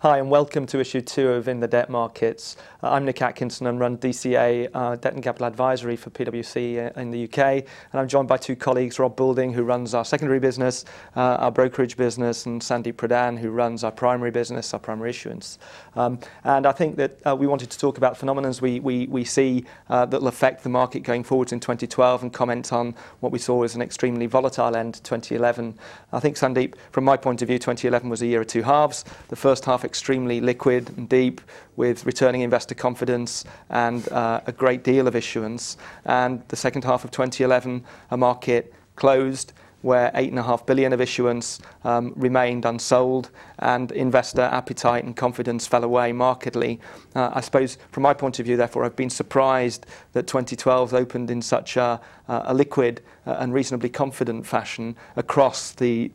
Hi, and welcome to issue two of In the Debt Markets. Uh, I'm Nick Atkinson and run DCA uh, Debt and Capital Advisory for PwC uh, in the UK. And I'm joined by two colleagues, Rob Boulding, who runs our secondary business, uh, our brokerage business, and Sandeep Pradhan, who runs our primary business, our primary issuance. Um, and I think that uh, we wanted to talk about phenomena we, we, we see uh, that will affect the market going forwards in 2012 and comment on what we saw as an extremely volatile end 2011. I think, Sandeep, from my point of view, 2011 was a year of two halves. The first half extremely liquid and deep with returning investor confidence and uh, a great deal of issuance. And the second half of 2011, a market closed where 8.5 billion of issuance um, remained unsold and investor appetite and confidence fell away markedly. Uh, I suppose, from my point of view, therefore, I've been surprised that 2012 opened in such a, liquid uh, and reasonably confident fashion across the,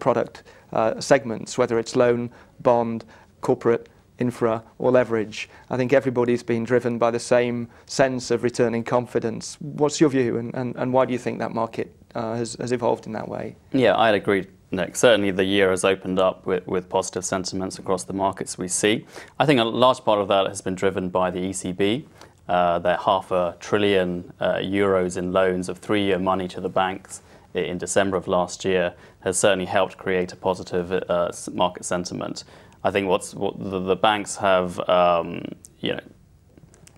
product uh, segments, whether it's loan, bond, corporate, infra or leverage. I think everybody's been driven by the same sense of returning confidence. What's your view and why do you think that market uh, has, has evolved in that way? Yeah, I'd agree. Nick. Certainly, the year has opened up with, with positive sentiments across the markets we see. I think a large part of that has been driven by the ECB. Uh, their half a trillion uh, euros in loans of three year money to the banks in December of last year has certainly helped create a positive uh, market sentiment. I think what's what the, the banks have um, you know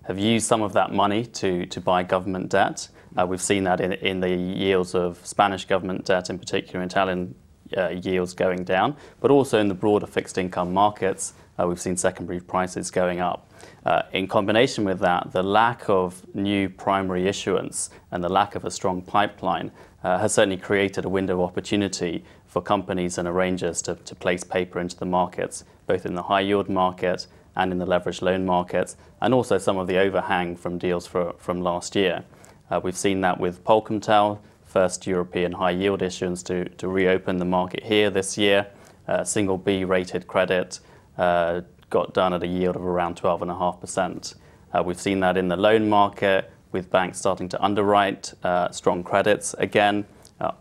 have used some of that money to to buy government debt. Uh, we've seen that in, in the yields of Spanish government debt, in particular, Italian uh, yields going down, but also in the broader fixed income markets, uh, we've seen secondary prices going up. Uh, in combination with that, the lack of new primary issuance and the lack of a strong pipeline uh, has certainly created a window of opportunity for companies and arrangers to, to place paper into the markets, both in the high yield market and in the leveraged loan markets, and also some of the overhang from deals for, from last year. Uh, we've seen that with Polkomtel, first European high yield issuance to, to reopen the market here this year. Uh, single B rated credit uh, got done at a yield of around 12.5%. Uh, we've seen that in the loan market with banks starting to underwrite strong credits again.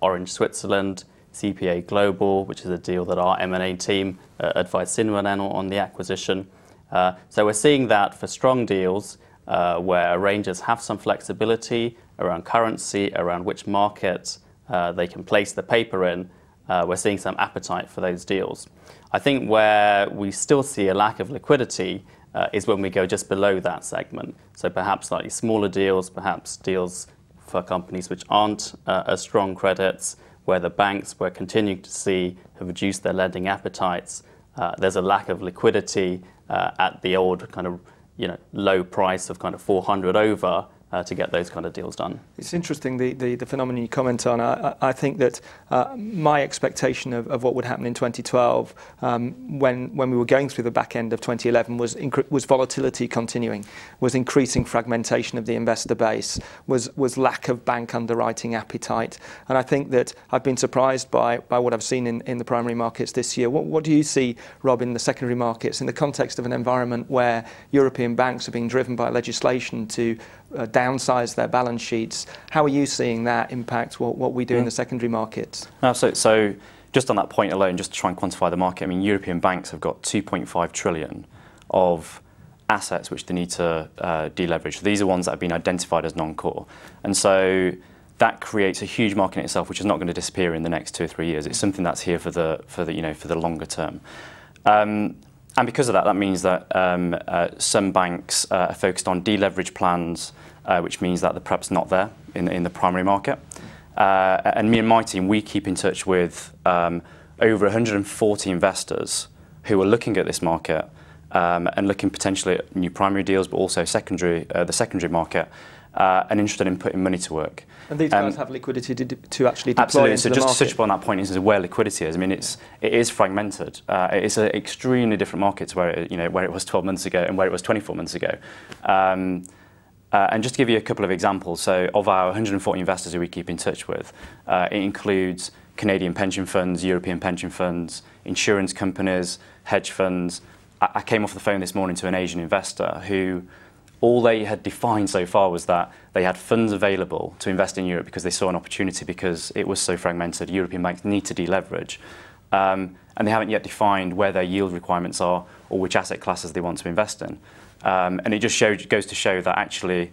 Orange Switzerland, CPA Global, which is a deal that our M&A team advised Cinven on the acquisition. Uh, so we're seeing that for strong deals uh, where arrangers have some flexibility around currency, around which market uh, they can place the paper in. Uh, we're seeing some appetite for those deals. I think where we still see a lack of liquidity uh, is when we go just below that segment. So perhaps slightly smaller deals, perhaps deals for companies which aren't as strong credits, where the banks we're continuing to see have reduced their lending appetites. Uh, there's a lack of liquidity uh, at the old kind of you know low price of kind of 400 over uh, to get those kind of deals done. It's interesting the, the, the phenomenon you comment on. I, I think that uh, my expectation of, of what would happen in 2012 um, when, when we were going through the back end of 2011 was, was volatility continuing, was increasing fragmentation of the investor base, was, was lack of bank underwriting appetite. And I think that I've been surprised by, by what I've seen in, in the primary markets this year. What, what do you see, Rob, in the secondary markets in the context of an environment where European banks are being driven by legislation to uh, downsize their balance sheets. How are you seeing that impact what, what we do in the secondary markets? Absolutely. So just on that point alone, just to try and quantify the market, I mean, European banks have got 2.5 trillion of assets which they need to uh, deleverage. So these are ones that have been identified as non-core. And so that creates a huge market in itself, which is not going to disappear in the next two or three years. It's something that's here for the, for the, you know, for the longer term. Um, and because of that, that means that um, uh, some banks uh, are focused on deleverage plans, uh, which means that they're perhaps not there in, in the primary market. Uh, and me and my team, we keep in touch with um, over 140 investors who are looking at this market um, and looking potentially at new primary deals, but also secondary, uh, the secondary market, uh, and interested in putting money to work. And these guys um, have liquidity to, to actually deploy Absolutely. so just market. to touch upon that point is where liquidity is. I mean, it's it is fragmented. Uh, it's an extremely different market to where it, you know where it was 12 months ago and where it was 24 months ago. Um, uh, and just to give you a couple of examples, so of our 140 investors who we keep in touch with, uh, it includes Canadian pension funds, European pension funds, insurance companies, hedge funds. I, I came off the phone this morning to an Asian investor who all they had defined so far was that they had funds available to invest in Europe because they saw an opportunity because it was so fragmented. European banks need to deleverage. um, and they haven't yet defined where their yield requirements are or which asset classes they want to invest in. Um, and it just shows, goes to show that actually,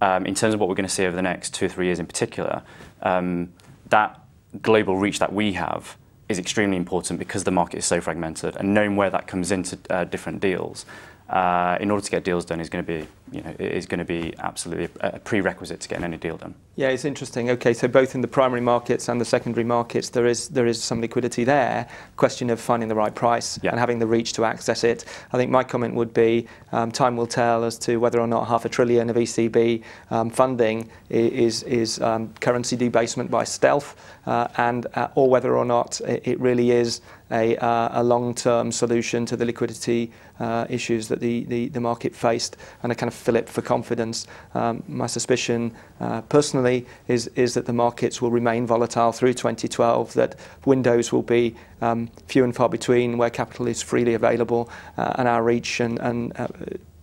um, in terms of what we're going to see over the next two or three years in particular, um, that global reach that we have is extremely important because the market is so fragmented and knowing where that comes into uh, different deals uh, in order to get deals done is going to be, you know, is going to be absolutely a prerequisite to getting any deal done. Yeah, it's interesting. Okay, so both in the primary markets and the secondary markets, there is there is some liquidity there. Question of finding the right price yeah. and having the reach to access it. I think my comment would be um, time will tell as to whether or not half a trillion of ECB um, funding is is um, currency debasement by stealth, uh, and uh, or whether or not it really is a, uh, a long-term solution to the liquidity uh, issues that the, the, the, market faced and a kind of fillip for confidence. Um, my suspicion uh, personally is, that the markets will remain volatile through 2012, that windows will be um, few and far between where capital is freely available uh, and our reach and, uh,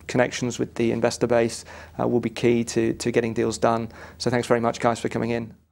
connections with the investor base will be key to getting deals done. So thanks very much guys for coming in.